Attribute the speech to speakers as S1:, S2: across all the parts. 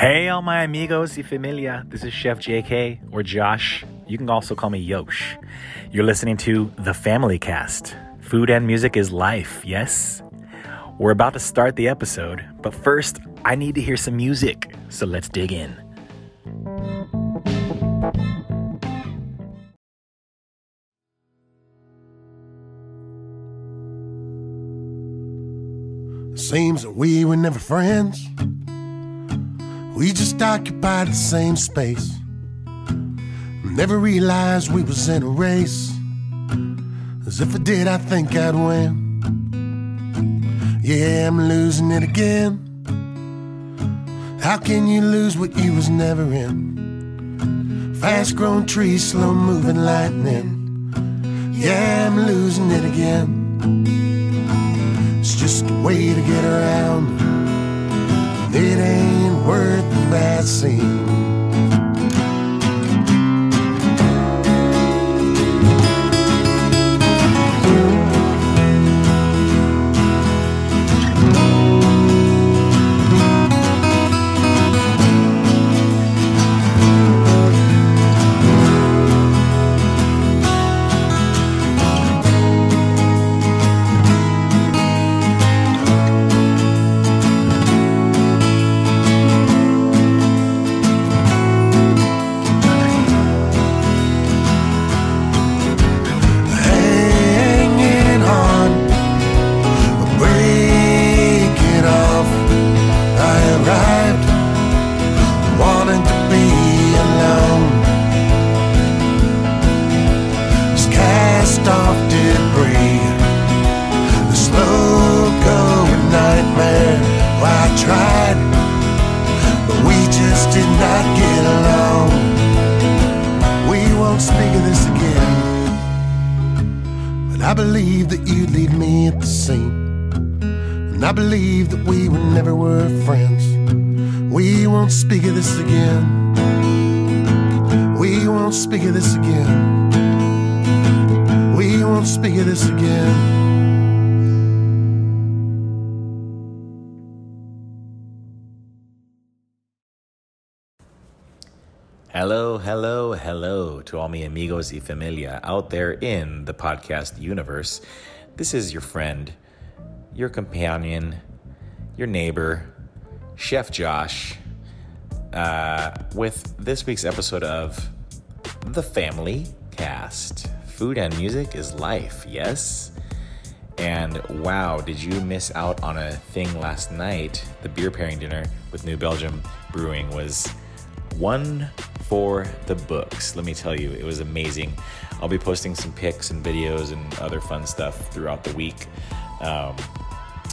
S1: Hey, all my amigos y familia. This is Chef JK or Josh. You can also call me Yosh. You're listening to The Family Cast. Food and music is life, yes? We're about to start the episode, but first, I need to hear some music. So let's dig in.
S2: Seems that we were never friends. We just occupied the same space. Never realized we was in a race. As if I did, I think I'd win. Yeah, I'm losing it again. How can you lose what you was never in? Fast growing trees, slow moving lightning. Yeah, I'm losing it again. It's just a way to get around. It ain't worth the bad
S1: mi amigos y familia out there in the podcast universe. This is your friend, your companion, your neighbor, Chef Josh, uh, with this week's episode of The Family Cast. Food and music is life, yes? And wow, did you miss out on a thing last night? The beer pairing dinner with New Belgium Brewing was one for the books. Let me tell you, it was amazing. I'll be posting some pics and videos and other fun stuff throughout the week. Um,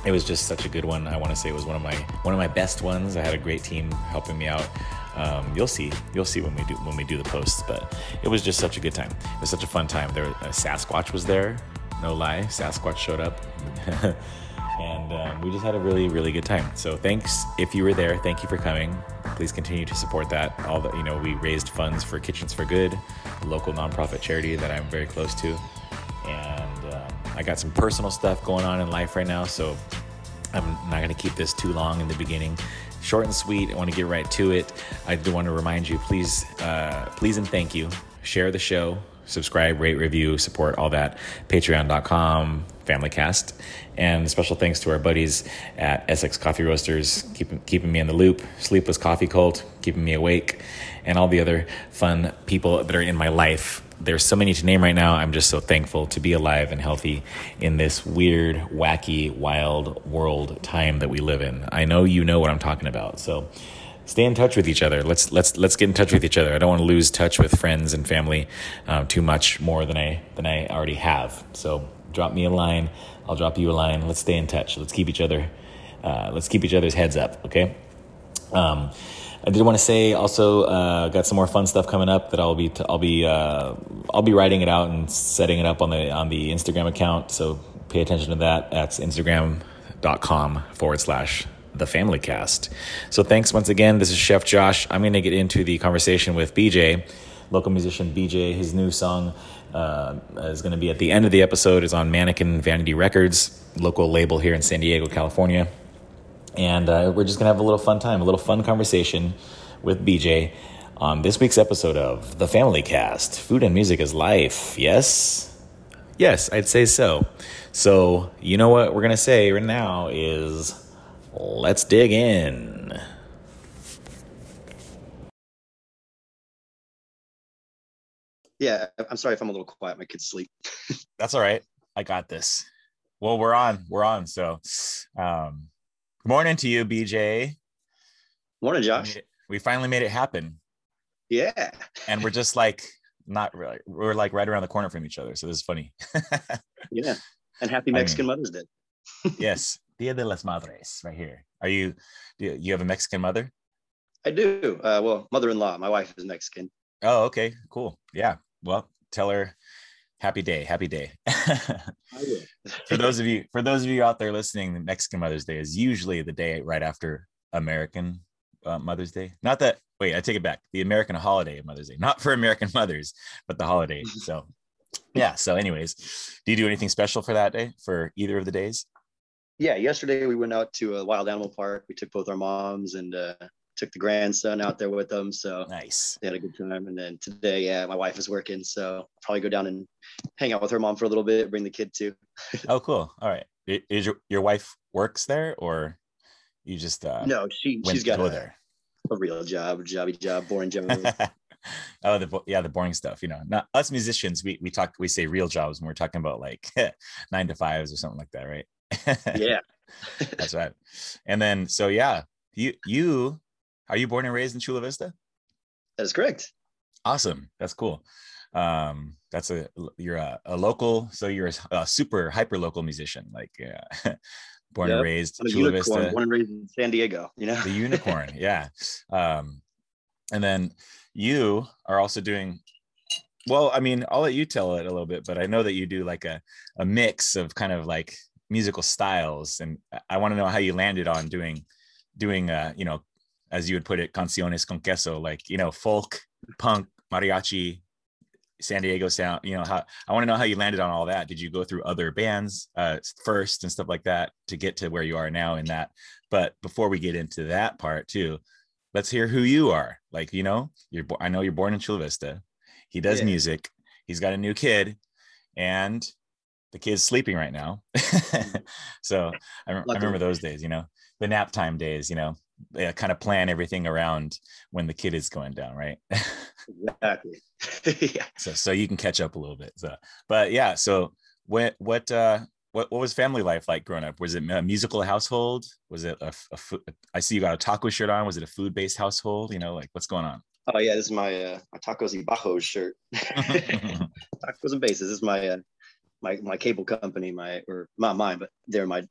S1: it was just such a good one. I want to say it was one of my one of my best ones. I had a great team helping me out. Um, you'll see, you'll see when we do when we do the posts. But it was just such a good time. It was such a fun time. There, uh, Sasquatch was there. No lie, Sasquatch showed up. and um, we just had a really really good time so thanks if you were there thank you for coming please continue to support that. All the you know we raised funds for kitchens for good a local nonprofit charity that i'm very close to. And um, i got some personal stuff going on in life right now so i'm not going to keep this too long in the beginning. Short and sweet i want to get right to it. I do want to remind you please uh, please and thank you. Share the show subscribe rate review support all that. Patreon.com familycast and special thanks to our buddies at essex coffee roasters keeping, keeping me in the loop sleepless coffee cult keeping me awake and all the other fun people that are in my life there's so many to name right now i'm just so thankful to be alive and healthy in this weird wacky wild world time that we live in i know you know what i'm talking about so stay in touch with each other. Let's let's let's get in touch with each other. I don't want to lose touch with friends and family uh, too much more than I than I already have. So drop me a line. I'll drop you a line. Let's stay in touch. Let's keep each other. Uh, let's keep each other's heads up. Okay. Um, I did want to say also uh, got some more fun stuff coming up that I'll be t- I'll be uh, I'll be writing it out and setting it up on the on the Instagram account. So pay attention to that. That's Instagram.com forward slash the family cast. So thanks once again. This is Chef Josh. I'm going to get into the conversation with BJ, local musician BJ. His new song uh, is going to be at the end of the episode. is on Mannequin Vanity Records, local label here in San Diego, California. and uh, we're just gonna have a little fun time, a little fun conversation with BJ on this week's episode of the Family Cast. Food and music is life. Yes, yes, I'd say so. So you know what we're gonna say right now is let's dig in.
S3: Yeah, I'm sorry if I'm a little quiet. My kids sleep.
S1: That's all right. I got this. Well, we're on. We're on. So, um, good morning to you, BJ.
S3: Morning, Josh.
S1: we finally made it happen,
S3: Yeah.
S1: and we're just like not really. We're like right around the corner from each other. So this is funny.
S3: Yeah. And happy
S1: I mean-
S3: Mexican Mother's Day.
S1: yes, Dia de las Madres, right here. Are you? Do you- you have a Mexican mother?
S3: I do. Uh, well, mother-in-law. My wife is Mexican.
S1: Oh, okay, cool. Yeah. Well, tell her happy day, happy day. For those of you for those of you out there listening the mexican mother's day is usually the day right after american uh, mother's day not that wait i take it back the american holiday of mother's day not for american mothers but the holiday so yeah so anyways do you do anything special for that day for either of the days
S3: yeah. Yesterday we went out to a wild animal park. We took both our moms and uh, took the grandson out there with them. So
S1: nice
S3: they had a good time. And then today, yeah, my wife is working, so I'll probably go down and hang out with her mom for a little bit. Bring the kid too.
S1: oh cool all right is your, your wife works there or you just uh
S3: no, she she's got
S1: go
S3: a,
S1: there
S3: a real job, jobby job, boring job.
S1: oh, the yeah, the boring stuff. You know, not us musicians. We we talk. We say real jobs when we're talking about like nine to fives or something like that, right?
S3: yeah.
S1: that's right. And then so yeah, you you are you born and raised in Chula Vista?
S3: That is correct.
S1: Awesome. That's cool. Um, that's a you're a, a local, so you're a, a super hyper local musician, like born and raised
S3: I'm
S1: Chula
S3: unicorn,
S1: Vista.
S3: born and raised in San Diego. You know.
S1: the unicorn yeah um and then you are also doing well i mean i'll let you tell it a little bit but i know that you do like a, a mix of kind of like musical styles and I- i want to know how you landed on doing doing uh you know as you would put it canciones con queso like you know folk punk mariachi san diego sound you know how i want to know how you landed on all that. Did you go through other bands uh first and stuff like that to get to where you are now in that? But before we get into that part too let's hear who you are. Like you know you're i know you're born in chula vista. He does
S3: Yeah.
S1: music. He's got a new kid and the kid's sleeping right now. So I, I remember those days you know the nap time days you know they kind of plan everything around when the kid is going down right
S3: Exactly. yeah.
S1: so so you can catch up a little bit so but yeah so what what uh what, what was family life like growing up was it a musical household was it a, a food i see you got a taco shirt on was it a food-based household you know like what's going on
S3: Oh yeah, this is my uh, my tacos y bajos shirt. tacos and bases. This is my uh, my my cable company. My or not mine, but they're my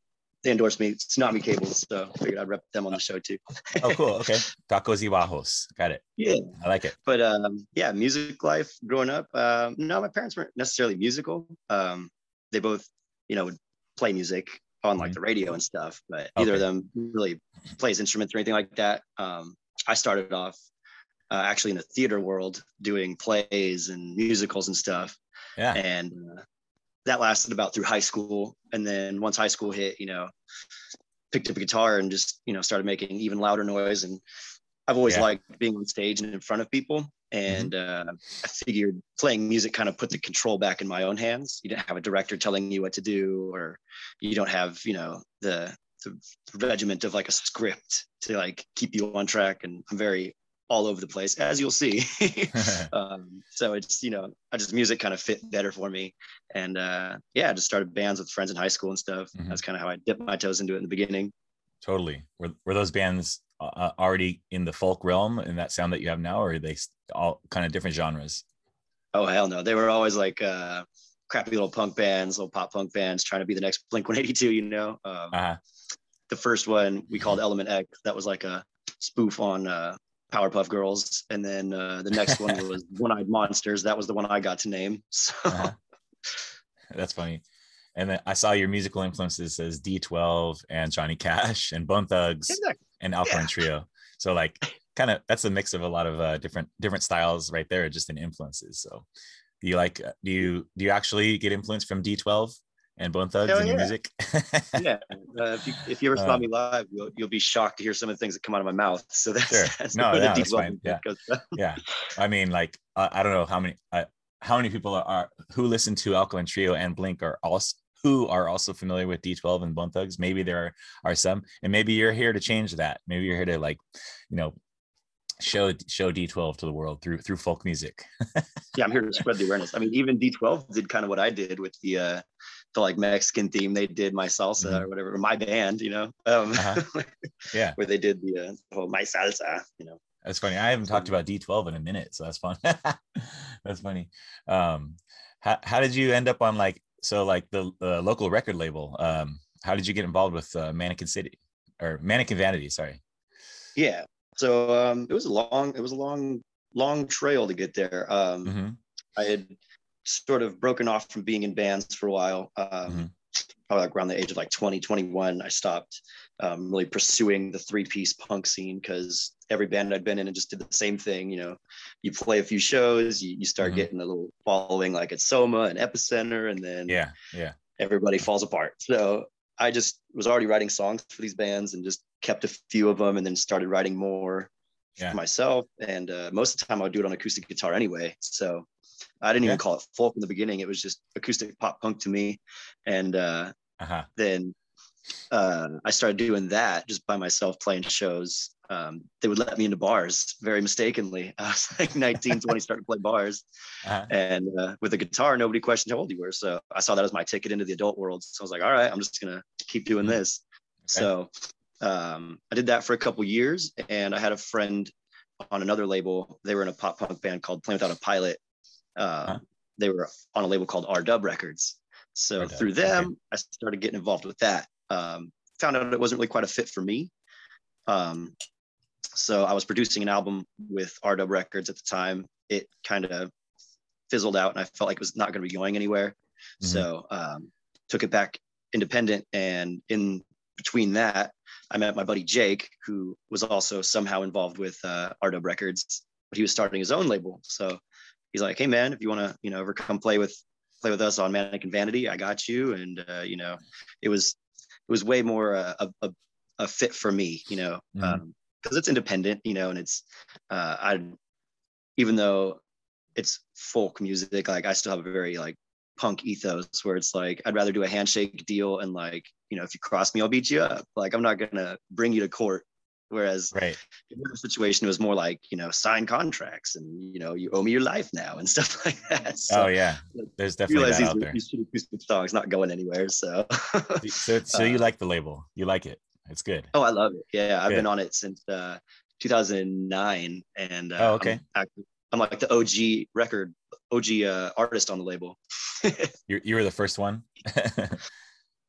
S3: they endorsed me. Tsunami Cables, so I figured I'd rep them on the show too.
S1: oh cool okay tacos y bajos got it
S3: Yeah,
S1: i like it
S3: but um, yeah, music life growing up. Um, no, my parents weren't necessarily musical. Um, they both, you know, would play music on like
S1: Mhm.
S3: the radio and stuff, but neither of them really plays instruments or anything like that. Um, I started off uh, actually in the theater world doing plays and musicals and stuff,
S1: yeah
S3: and uh, that lasted about through high school. And then once high school hit, you know, picked up a guitar and just you know started making even louder noise and I've always
S1: Yeah.
S3: liked being on stage and in front of people. And uh, I figured playing music kind of put the control back in my own hands. You didn't have a director telling you what to do, or you don't have, you know, the, the regiment of like a script to like keep you on track. And I'm very all over the place, as you'll see. um, so it's, you know, I just music kind of fit better for me. And uh, yeah, I just started bands with friends in high school and stuff.
S1: Mhm.
S3: That's kind of how I dipped my toes into it in the beginning.
S1: totally were, were those bands uh, already in the folk realm in that sound that you have now or are they all kind of different genres
S3: Oh hell no! They were always like uh, crappy little punk bands, little pop punk bands, trying to be the next Blink 182. You know, um,
S1: uh-huh.
S3: the first one we called Element X. That was like a spoof on uh, Powerpuff Girls, and then uh, the next one was One Eyed Monsters. That was the one I got to name. So
S1: Uh-huh. That's funny. And then I saw your musical influences as D12 and Johnny Cash and Bone Thugs
S3: exactly.
S1: and Alkaline
S3: Yeah.
S1: Trio. So like kind of that's a mix of a lot of uh, different different styles right there, just in influences. So do you like uh, do you do you actually get influence from D12 and Bone Thugs
S3: Hell
S1: and your
S3: yeah.
S1: music?
S3: yeah. Uh, if, you, if you ever saw
S1: Uh,
S3: me live, you'll, you'll be shocked to hear some of the things that come out of my mouth. So that's,
S1: Sure.
S3: that's
S1: No, no,
S3: the
S1: that's fine. Yeah. yeah i mean like uh, i don't know how many uh, how many people are, are who listen to alkaline trio and blink are also who are also familiar with d12 and bone thugs maybe there are, are some and maybe you're here to change that maybe you're here to like you know show show d12 to the world through through folk music
S3: yeah, I'm here to spread the awareness. I mean, even D12 did kind of what I did with the uh the like Mexican theme. They did my salsa
S1: Mhm.
S3: or whatever, or my band, you know, um,
S1: Uh-huh. Yeah.
S3: where they did the uh, whole my salsa, you know.
S1: that's funny i haven't talked about d12 in a minute so that's fun that's funny um how, how did you end up on like so like the, the local record label um how did you get involved with uh, mannequin city or mannequin vanity sorry
S3: Yeah. So um, it was a long, it was a long, long trail to get there. Um,
S1: Mhm.
S3: I had sort of broken off from being in bands for a while. Um,
S1: Mhm.
S3: Probably like around the age of like 20, 21, I stopped um, really pursuing the three piece punk scene because every band I'd been in and just did the same thing. You know, you play a few shows, you, you start
S1: Mhm.
S3: getting a little following like at Soma and Epicenter, and then
S1: yeah yeah
S3: everybody falls apart. So I just was already writing songs for these bands and just kept a few of them and then started writing more
S1: Yeah.
S3: myself. And uh, most of the time I would do it on acoustic guitar anyway. So I didn't even call it folk in the beginning. It was just acoustic pop punk to me. And uh,
S1: uh-huh
S3: then uh, I started doing that just by myself playing shows. Um, they would let me into bars very mistakenly. I was like 19, 20, started to play bars
S1: uh-huh
S3: and uh, with a guitar nobody questioned how old you were so i saw that as my ticket into the adult world so i was like all right i'm just gonna keep doing
S1: Mhm.
S3: this so um, i did that for a couple years and i had a friend on another label they were in a pop punk band called plane without a pilot uh,
S1: Huh.
S3: they were on a label called r-dub records so
S1: R-Dub,
S3: through
S1: okay.
S3: them i started getting involved with that um, found out it wasn't really quite a fit for me um, so i was producing an album with r-dub records at the time it kind of fizzled out and I felt like it was not going to be going anywhere.
S1: Mhm.
S3: So um, took it back independent. And in between that, I met my buddy Jake, who was also somehow involved with uh, R-Dub Records, but he was starting his own label. So he's like, "Hey man, if you want to, you know, ever come play with play with us on Mannequin Vanity, I got you." And uh, you know, it was it was way more uh, a, a a fit for me, you know, because
S1: Mhm.
S3: it's independent, you know, and it's uh, I even though it's folk music like i still have a very like punk ethos where it's like i'd rather do a handshake deal and like you know if you cross me i'll beat you up like i'm not gonna bring you to court whereas
S1: right.
S3: in the situation was more like you know sign contracts and you know you owe me your life now and stuff like that. So
S1: oh yeah. there's definitely that out
S3: these,
S1: there
S3: these songs not going anywhere so.
S1: So so you
S3: Uh,
S1: like the label. You like it. It's good.
S3: Oh i love it. Yeah i've
S1: Good.
S3: been on it since uh 2009 and uh,
S1: Oh, okay.
S3: I'm, I'm like the og record og uh, artist on the label.
S1: You, you were the first one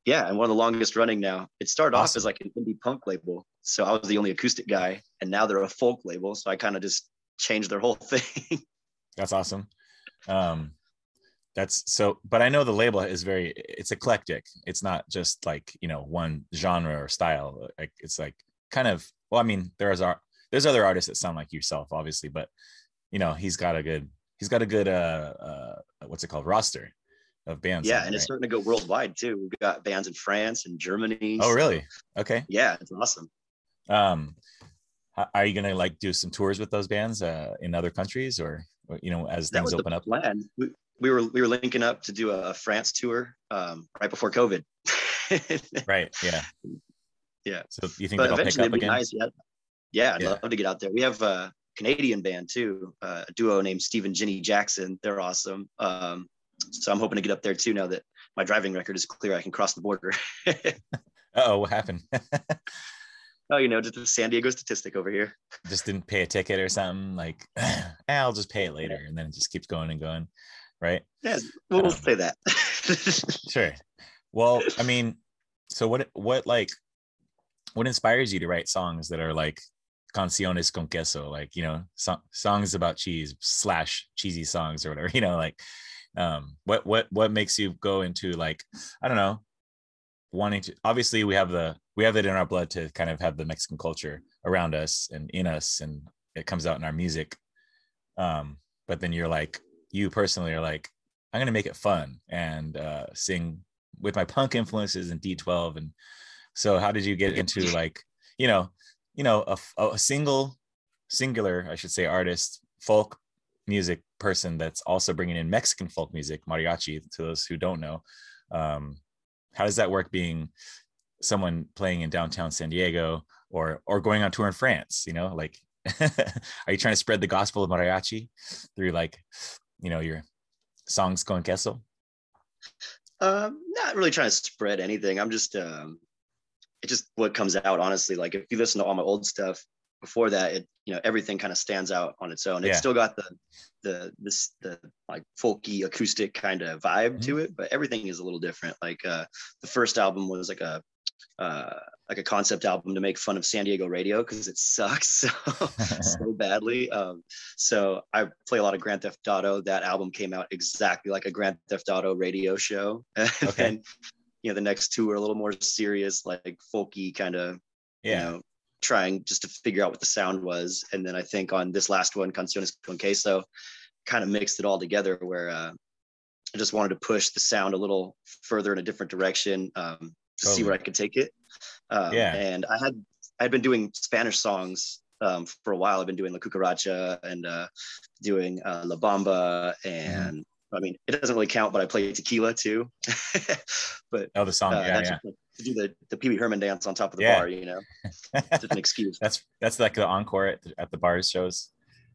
S3: yeah, and one of the longest running now. It started off as like an indie punk label, so I was the only acoustic guy, and now they're a folk label. So I kind of just changed their whole thing.
S1: that's awesome um that's so but i know the label is very it's eclectic it's not just like you know one genre or style like it's like kind of well i mean there's our there's other artists that sound like yourself obviously but you know he's got a good he's got a good uh uh what's it called roster of bands
S3: yeah, and it's starting to go worldwide too. We've got bands in France and Germany.
S1: oh
S3: so,
S1: really okay
S3: Yeah, it's awesome.
S1: um are you gonna like do some tours with those bands uh in other countries or you know as
S3: That
S1: things
S3: was
S1: open up
S3: plan. We, we were we were linking up to do a France tour um, right before COVID.
S1: right yeah
S3: Yeah.
S1: so you think
S3: but
S1: that'll pick up again
S3: nice. Yeah, yeah, I'd
S1: Yeah.
S3: love to get out there. We have a Canadian band too, uh, a duo named Stephen Ginny Jackson. They're awesome. Um, so I'm hoping to get up there too. Now that my driving record is clear, I can cross the border.
S1: oh what happened
S3: oh, you know, just the San Diego statistic over here.
S1: just didn't pay a ticket or something like eh, i'll just pay it later and then it just keeps going and going right
S3: Yeah, we'll
S1: Um,
S3: say that.
S1: sure well i mean so what what like what inspires you to write songs that are like canciones con queso like you know so- songs about cheese slash cheesy songs or whatever you know like um what what what makes you go into like i don't know wanting to obviously we have the we have it in our blood to kind of have the mexican culture around us and in us and it comes out in our music. Um but then you're like you personally are like i'm going to make it fun and uh sing with my punk influences and D12 and so how did you get into like you know you know a, a single singular I should say artist folk music person that's also bringing in Mexican folk music mariachi to those who don't know um, how does that work being someone playing in downtown San Diego or or going on tour in France you know like are you trying to spread the gospel of mariachi through like you know your songs con queso
S3: um, not really trying to spread anything. I'm just, um, it just what comes out honestly. Like if you listen to all my old stuff before that, it you know everything kind of stands out on its own. It's still got the the this the like folky acoustic kind of vibe
S1: Mm-hmm.
S3: to it, but everything is a little different. Like uh, the first album was like a uh, like a concept album to make fun of San Diego radio because it sucks so, so badly. Um, so I play a lot of Grand Theft Auto. That album came out exactly like a Grand Theft Auto radio show. And
S1: Okay.
S3: then, you know, the next two are a little more serious, like folky kind of,
S1: yeah
S3: you know, trying just to figure out what the sound was. And then I think on this last one, Canciones con Queso, kind of mixed it all together where uh, I just wanted to push the sound a little further in a different direction um, to see where I could take it. Um,
S1: Yeah.
S3: And I had I had been doing Spanish songs um, for a while. I've been doing La Cucaracha and uh, doing uh, La Bamba, and I mean it doesn't really count, but I play tequila too. but
S1: oh the song
S3: uh,
S1: yeah yeah
S3: like to do the the Pee Wee Herman dance on top of the
S1: Yeah.
S3: bar, you know, it's an excuse.
S1: that's that's like the encore at the, at the bars shows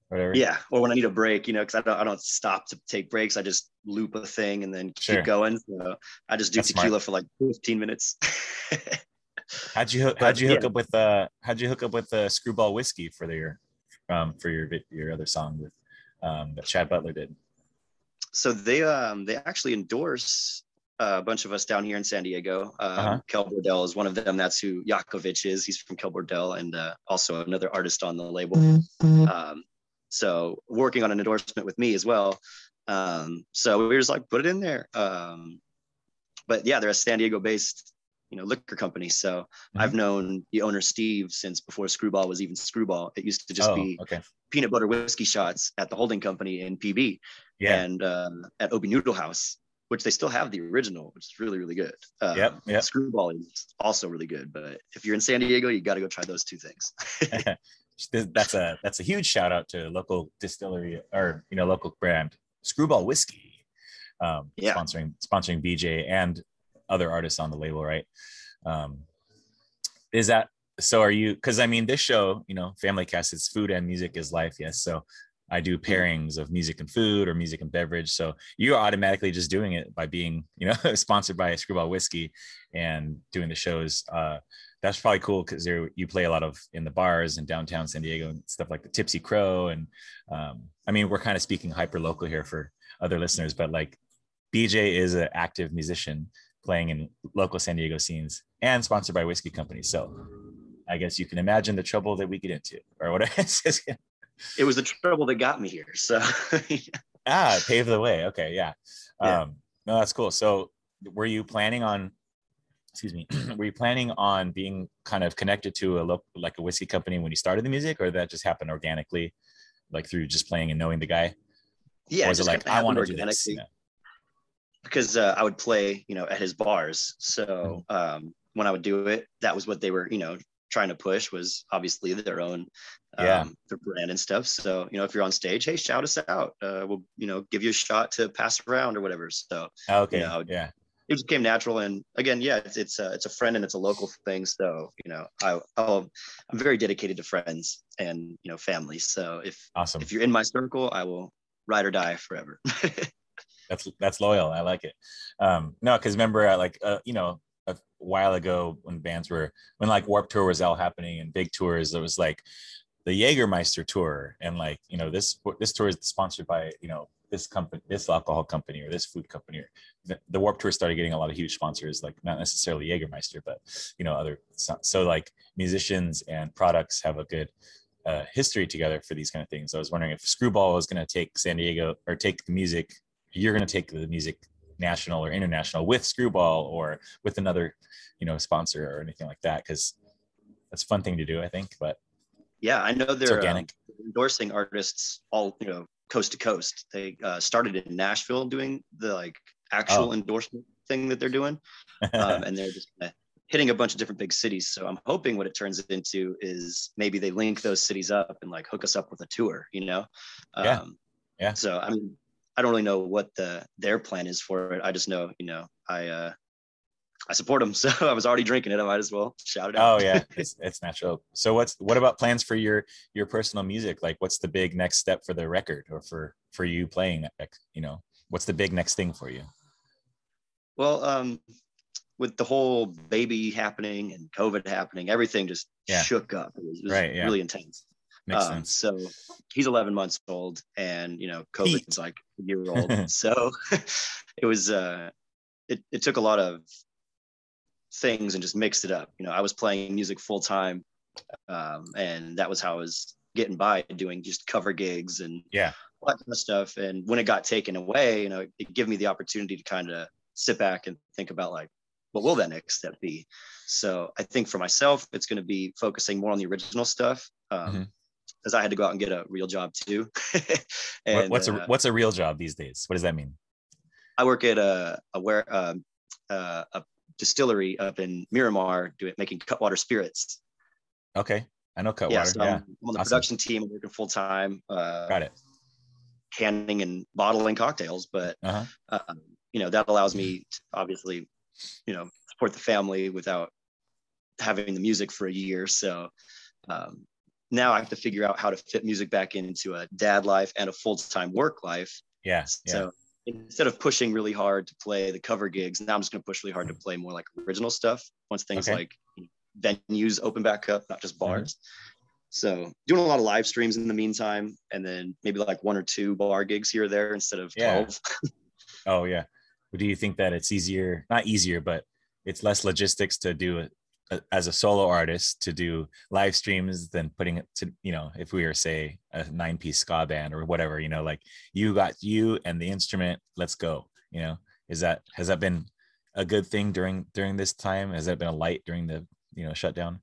S1: whatever
S3: Yeah, or when I need a break, you know, because I don't I don't stop to take breaks. I just loop a thing and then
S1: Sure.
S3: keep going. So I just do
S1: That's smart.
S3: tequila for like 15 minutes.
S1: how'd you hook- how'd you hook
S3: yeah.
S1: up with uh how'd you hook up with uh screwball whiskey for your um for your your other song with um that chad butler did
S3: so they um they actually endorse a bunch of us down here in San Diego. Um,
S1: Uh-huh.
S3: Kill Bordello is one of them. That's who Yakovich is. He's from Kill Bordello and uh, also another artist on the label. Um, so working on an endorsement with me as well. Um, so we were just like, put it in there. Um, but yeah, they're a San Diego based, you know, liquor company. So I've known the owner Steve since before Screwball was even Screwball. It used to just
S1: oh
S3: be
S1: okay
S3: peanut butter whiskey shots at the holding company in PB
S1: yeah
S3: and um, at Obi Noodle House, which they still have the original, which is really, really good. Um,
S1: Yep, yep.
S3: Screwball is also really good. But if you're in San Diego, you got to go try those two things.
S1: that's a that's a huge shout out to local distillery or you know local brand screwball whiskey um
S3: Yeah.
S1: sponsoring sponsoring bj and other artists on the label right um is that so are you because i mean this show you know family cast is food and music is life yes so i do pairings of music and food or music and beverage so you're automatically just doing it by being you know sponsored by screwball whiskey and doing the shows uh that's probably cool because you play a lot of in the bars in downtown San Diego and stuff like the Tipsy Crow. And um, I mean, we're kind of speaking hyper local here for other listeners, but like BJ is an active musician playing in local San Diego scenes and sponsored by whiskey companies. So I guess you can imagine the trouble that we get into or what
S3: it was the trouble that got me here. So
S1: ah, pave the way. Okay. Yeah.
S3: Yeah.
S1: Um, no, that's cool. So were you planning on, excuse me, were you planning on being kind of connected to a local, like a whiskey company when you started the music or that just happened organically, like through just playing and knowing the guy?
S3: yeah,
S1: or was it like, I want to do this?
S3: organically.
S1: Yeah.
S3: because uh, I would play, you know, at his bars. So
S1: Mm-hmm.
S3: um, when I would do it, that was what they were, you know, trying to push was obviously their own, um,
S1: Yeah.
S3: their brand and stuff. So you know, if you're on stage, hey, shout us out. Uh, we'll, you know, give you a shot to pass around or whatever. So
S1: Okay.
S3: you know,
S1: yeah.
S3: it just came natural. And again, yeah, it's it's a, it's a friend and it's a local thing. So you know, I I'll, I'm very dedicated to friends and you know family. So if
S1: Awesome.
S3: if you're in my circle, I will ride or die forever.
S1: that's that's loyal. I like it. Um, no, because remember, I like uh, you know, a while ago when bands were when like Warped Tour was all happening and big tours, it was like the Jägermeister tour, and like you know this this tour is sponsored by you know this company, this alcohol company, or this food company. Or the, the Warped Tour started getting a lot of huge sponsors, like not necessarily Jägermeister, but you know other. So, like musicians and products have a good uh, history together for these kind of things. I was wondering if Screwball was going to take San Diego or take the music you're going to take the music national or international with screwball or with another you know sponsor or anything like that because that's a fun thing to do i think but
S3: yeah, I know they're um, endorsing artists all you know coast to coast. They uh, started in Nashville doing the like actual
S1: Oh.
S3: endorsement thing that they're doing, um, and they're just hitting a bunch of different big cities. So I'm hoping what it turns into is maybe they link those cities up and like hook us up with a tour. You know?
S1: Yeah.
S3: Um,
S1: Yeah.
S3: So I mean, I don't really know what the their plan is for it. I just know, you know, I uh, I support them. So I was already drinking it. I might as well shout it out.
S1: Oh yeah, it's it's natural. So what's what about plans for your your personal music? Like, what's the big next step for the record, or for for you playing? like, You know, what's the big next thing for you?
S3: Well, um, with the whole baby happening and COVID happening, everything just
S1: Yeah.
S3: shook up. It was, it was
S1: Right, yeah.
S3: really intense.
S1: Makes
S3: Um,
S1: sense.
S3: So he's 11 months old, and you know,
S1: Pete.
S3: COVID's like a year old. so it was, uh, it, it took a lot of things and just mixed it up. You know, I was playing music full time, um, and that was how I was getting by doing just cover gigs and
S1: Yeah.
S3: all that kind of stuff. And when it got taken away, you know, it gave me the opportunity to kind of sit back and think about like, what will that next step be? So I think for myself, it's going to be focusing more on the original stuff. Um,
S1: Mhm.
S3: Because I had to go out and get a real job too. And
S1: what's a
S3: uh,
S1: what's a real job these days? What does that mean?
S3: I work at a a where um, uh, a distillery up in Miramar, doing making cutwater spirits.
S1: Okay, I know Cutwater.
S3: yeah,
S1: Yeah,
S3: so I'm, I'm on the
S1: awesome.
S3: production team, working full time, uh,
S1: got it.
S3: canning and bottling cocktails. But
S1: Uh huh.
S3: um, you know that allows me to obviously, you know, support the family without having the music for a year. So um, now I have to figure out how to fit music back into a dad life and a full time work life.
S1: Yeah, yeah,
S3: So instead of pushing really hard to play the cover gigs, now I'm just going to push really hard to play more like original stuff once things
S1: Okay.
S3: like venues open back up, not just bars. Mm-hmm. So doing a lot of live streams in the meantime, and then maybe like one or two bar gigs here or there instead of
S1: Yeah.
S3: 12.
S1: Oh yeah. Do you think that it's easier? Not easier, but it's less logistics to do it as a solo artist to do live streams than putting it to you know if we were say a nine piece ska band or whatever you know like you got you and the instrument let's go you know is that has that been a good thing during during this time has that been a light during the you know shutdown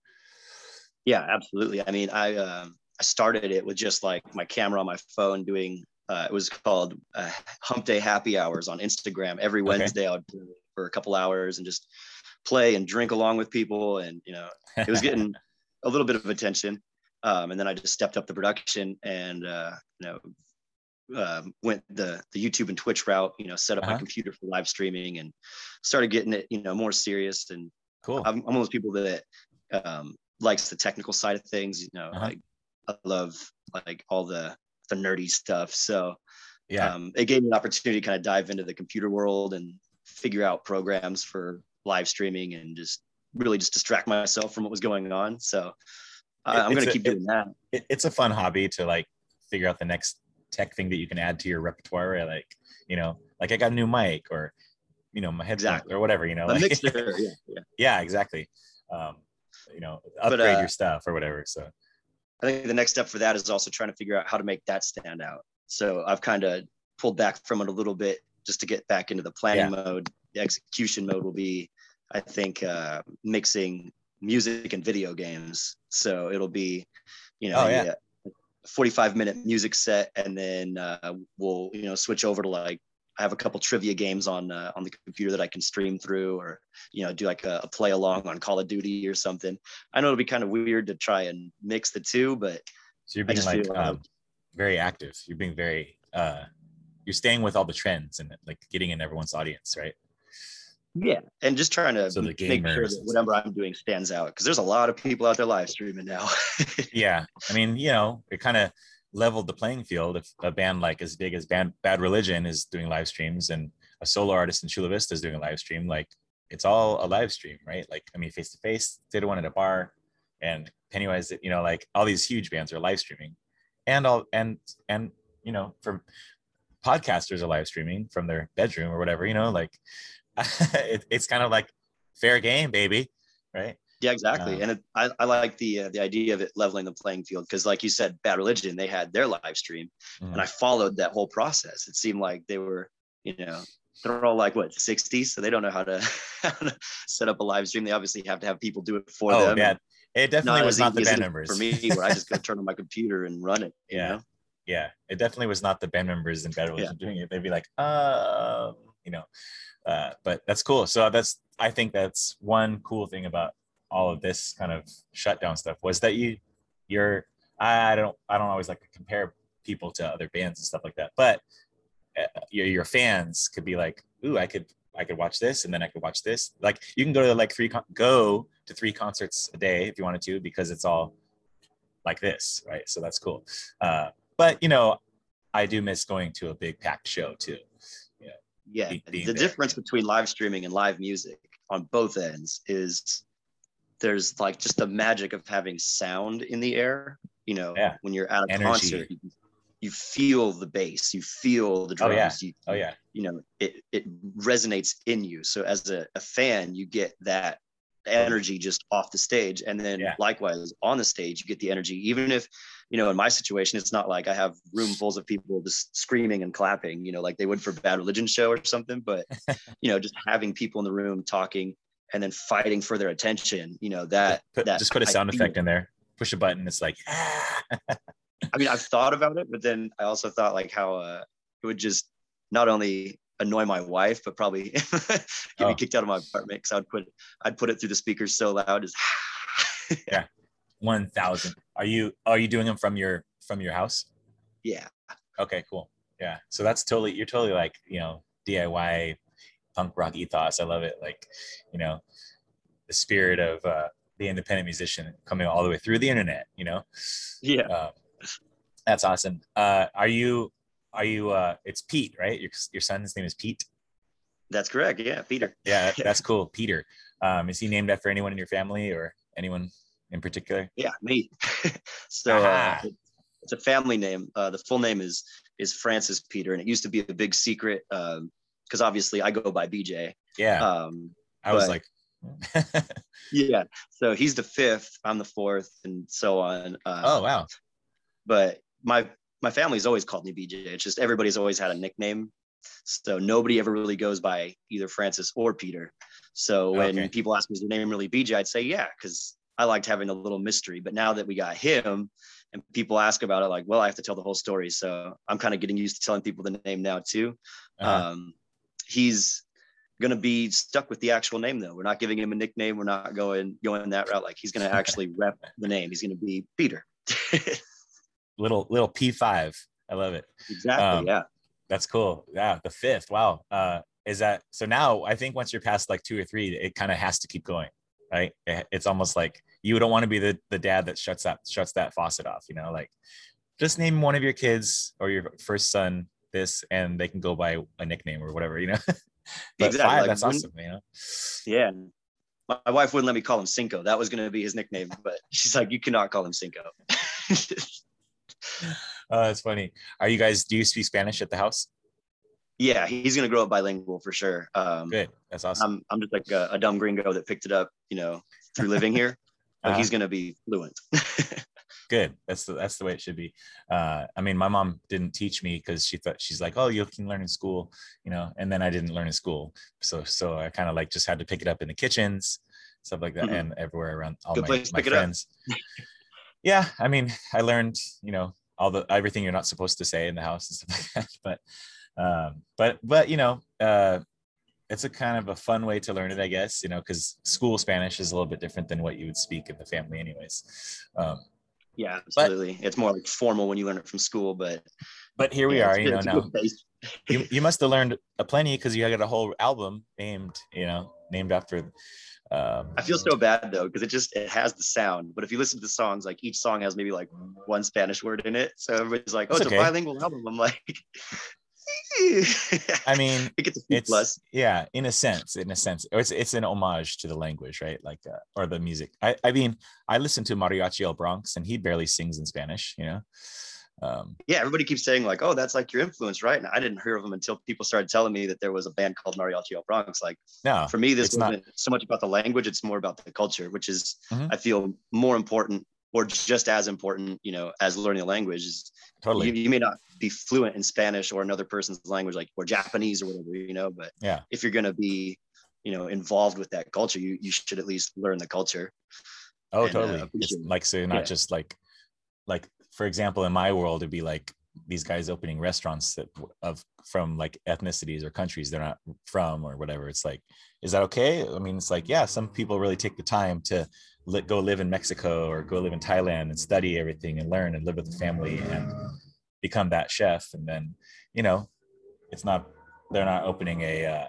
S3: Yeah, absolutely. I mean, I um, I started it with just like my camera on my phone doing. Uh, it was called uh, Hump Day Happy Hours on Instagram. Every
S1: Okay.
S3: Wednesday, I would do it for a couple hours and just play and drink along with people, and you know, it was getting a little bit of attention. Um, and then I just stepped up the production and uh, you know um, went the the YouTube and Twitch route. You know, set up my
S1: Uh-huh.
S3: computer for live streaming and started getting it you know more serious and
S1: cool
S3: I'm, I'm one of those people that um, likes the technical side of things. You know,
S1: Uh-huh.
S3: like I love like all the the nerdy stuff. So
S1: yeah
S3: um, it gave me an opportunity to kind of dive into the computer world and figure out programs for live streaming and just really just distract myself from what was going on. So
S1: It-
S3: I'm going to keep doing that.
S1: it, it's a fun hobby to like figure out the next tech thing that you can add to your repertoire like you know like i got a new mic or you know my headphones
S3: Exactly.
S1: or whatever you know like-
S3: mixer, yeah, yeah.
S1: yeah exactly um you know
S3: But,
S1: upgrade
S3: uh,
S1: your stuff or whatever so
S3: I think the next step for that is also trying to figure out how to make that stand out. So I've kind of pulled back from it a little bit just to get back into the planning mode. The execution mode will be, I think, uh, mixing music and video games. So it'll be, you know,
S1: Oh, yeah.
S3: a 45 minute music set, and then uh, we'll, you know, switch over to like I have a couple trivia games on uh, on the computer that I can stream through, or you know, do like a, a play along on Call of Duty or something. I know it'll be kind of weird to try and mix the two, but
S1: so you're being like
S3: like-
S1: um, very active you're being very uh you're staying with all the trends and like getting in everyone's audience right?
S3: Yeah, and just trying to
S1: So
S3: make sure that whatever I'm doing stands out because there's a lot of people out there live streaming now.
S1: yeah i mean you know it kind of leveled the playing field if a band like as big as band bad religion is doing live streams and a solo artist in chula vista is doing a live stream like it's all a live stream right? Like i mean face to face did one at a bar and pennywise you know like all these huge bands are live streaming. And all and and you know from podcasters are live streaming from their bedroom or whatever you know like it, it's kind of like fair game baby right
S3: yeah, exactly.
S1: Um,
S3: and it, I, I like the uh, the idea of it leveling the playing field because, like you said, Bad Religion they had their live stream,
S1: Mhm.
S3: and I followed that whole process. It seemed like they were, you know, they're all like what 60s, so they don't know how to, how to set up a live stream. They obviously have to have people do it for
S1: oh
S3: them.
S1: yeah it definitely
S3: Not
S1: was not the band members
S3: for me, where I just go turn on my computer and run it. You
S1: Yeah.
S3: know?
S1: Yeah it definitely was not the band members in bad religion doing it they'd be like um you know uh, but that's cool. So that's I think that's one cool thing about all of this kind of shutdown stuff was that you you're I don't I don't always like to compare people to other bands and stuff like that, but uh, your your fans could be like, ooh, I could I could watch this and then I could watch this. Like you can go to like three con- go to three concerts a day if you wanted to because it's all like this, right? So that's cool. Uh, but you know, I do miss going to a big packed show too. Yeah.
S3: Yeah.
S1: Be- being
S3: the
S1: there,
S3: difference between live streaming and live music on both ends is there's like just the magic of having sound in the air. You know,
S1: Yeah.
S3: when you're at a
S1: Energy.
S3: concert, you, you feel the bass, you feel the drums.
S1: Oh, yeah.
S3: you,
S1: Oh yeah,
S3: you know, it it resonates in you. So as a, a fan, you get that energy just off the stage. And then
S1: Yeah.
S3: likewise on the stage, you get the energy, even if, you know, in my situation, it's not like I have room fulls of people just screaming and clapping, you know, like they would for bad religion show or something. But, you know, just having people in the room talking and then fighting for their attention, you know, that,
S1: put,
S3: that
S1: just put a sound effect in there. Push a button. It's like ah.
S3: I mean, I've thought about it, but then I also thought like how uh, it would just not only annoy my wife, but probably get
S1: Oh.
S3: me kicked out of my apartment because I'd put I'd put it through the speakers so loud as
S1: one thousand. Are you are you doing them from your from your house?
S3: yeah
S1: Okay, cool. Yeah. So that's totally you're totally like, you know, DIY punk rock ethos. I love it. Like, you know, the spirit of uh the independent musician coming all the way through the internet, you know?
S3: yeah
S1: Um, that's awesome. Uh are you are you uh it's Pete, right? Your your son's name is Pete.
S3: that's correct yeah Peter
S1: Yeah, that's cool. Peter. Um, is he named after anyone in your family or anyone in particular?
S3: yeah me so uh, it's a family name uh, the full name is is Francis Peter and it used to be a big secret because obviously I go by BJ
S1: Yeah.
S3: um,
S1: I was like
S3: yeah so he's the fifth I'm the fourth and so on uh,
S1: Oh wow.
S3: but my my family's always called me BJ. It's just everybody's always had a nickname. So nobody ever really goes by either Francis or Peter. So when
S1: Okay.
S3: people ask me, is your name really BJ? I'd say, yeah, because I liked having a little mystery. But now that we got him and people ask about it, like, well, I have to tell the whole story. So I'm kind of getting used to telling people the name now too.
S1: Uh-huh.
S3: Um, he's gonna be stuck with the actual name though. We're not giving him a nickname. We're not going going that route. Like he's gonna actually rep the name. He's gonna be Peter.
S1: little little P5. I love it.
S3: exactly.
S1: Um,
S3: yeah.
S1: That's cool. Yeah, the fifth. Wow. Uh, is that so? Now I think once you're past like two or three, it kind of has to keep going, right? It- It's almost like you don't want to be the the dad that shuts that shuts that faucet off. You know, like just name one of your kids or your first son this, and they can go by a nickname or whatever. You know.
S3: Exactly,
S1: five,
S3: like
S1: that's awesome. You know.
S3: Yeah. My, my wife wouldn't let me call him Cinco. That was going to be his nickname, but she's like, you cannot call him Cinco.
S1: Oh, that's funny. Are you guys? Do you speak Spanish at the house?
S3: yeah, he's going to grow up bilingual for sure. Um,
S1: Good. That's awesome.
S3: I'm, I'm just like a, a dumb gringo that picked it up, you know, through living here, but
S1: Uh-huh.
S3: he's going to be fluent.
S1: good that's the that's the way it should be uh i mean my mom didn't teach me because she thought she's like oh you can learn in school you know and then i didn't learn in school so so i kind of like just had to pick it up in the kitchens stuff like that
S3: Mhm.
S1: and everywhere around all
S3: Good
S1: my, my
S3: pick it up.
S1: friends yeah i mean i learned you know all the everything you're not supposed to say in the house and stuff like that. But um but but you know uh it's a kind of a fun way to learn it i guess you know because school spanish is a little bit different than what you would speak in the family anyways. Um
S3: yeah, absolutely. it's more like formal when you learn it from school, but
S1: but here we
S3: yeah,
S1: are you know now you, you must have learned a plenty because you got a whole album named you know named after um
S3: I feel so bad though, because it just, it has the sound, but if you listen to the songs, like each song has maybe like one Spanish word in it. So everybody's like, oh,
S1: It's okay.
S3: a bilingual album. I'm like,
S1: i mean
S3: it gets a C
S1: it's
S3: plus.
S1: yeah in a sense in a sense it's it's an homage to the language right like uh, or the music i i mean i listen to mariachi el bronx and he barely sings in spanish you know um
S3: yeah, everybody keeps saying like, "Oh, that's like your influence, right?" And I didn't hear of them until people started telling me that there was a band called Mariachi El Bronx. Like
S1: no
S3: for me, this
S1: it's not-
S3: so much about the language; it's more about the culture, which is
S1: Mhm.
S3: I feel more important or just as important, you know, as learning a language. Is
S1: totally
S3: you, you may not be fluent in Spanish or another person's language, like or Japanese or whatever, you know, but
S1: Yeah.
S3: if you're gonna be, you know, involved with that culture, you you should at least learn the culture.
S1: Oh,
S3: and, uh,
S1: totally.
S3: it.
S1: like so not
S3: Yeah.
S1: just like like for example, in my world, it'd be like these guys opening restaurants that of from like ethnicities or countries they're not from or whatever. It's like is that okay? I mean it's like yeah some people really take the time to go live in mexico or go live in thailand and study everything and learn and live with the family and become that chef. And then you know it's not they're not opening a uh,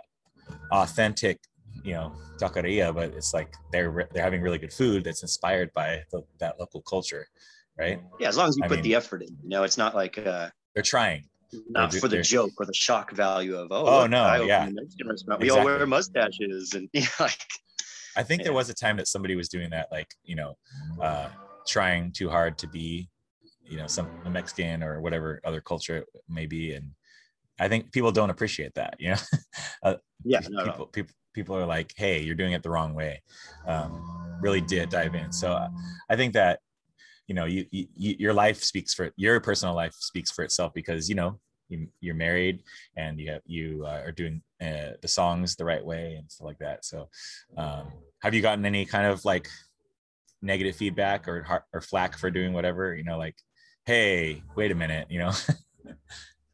S1: authentic you know taqueria but it's like they're they're having really good food that's inspired by the, that local culture right
S3: Yeah, as long as you
S1: I
S3: put
S1: mean-
S3: the effort in. You know, it's not like uh
S1: they're trying
S3: not
S1: They're-
S3: for the joke or the shock value of oh,
S1: Oh, no,
S3: I
S1: yeah.
S3: Mexican restaurant. We all wear mustaches and you know, like
S1: I think there was a time that somebody was doing that, like you know, uh, trying too hard to be, you know, some Mexican or whatever other culture it may be, and I think people don't appreciate that. You know, uh,
S3: yeah,
S1: people,
S3: no, no.
S1: people people people are like, hey, you're doing it the wrong way. Um, really did dive in. So uh, I think that you know, you, you you- your life speaks for your personal life speaks for itself because you know you, you're married and you have you uh, are doing uh, the songs the right way and stuff like that. So, um, have you gotten any kind of like negative feedback or or flack for doing whatever? You know, like, hey, wait a minute, you know?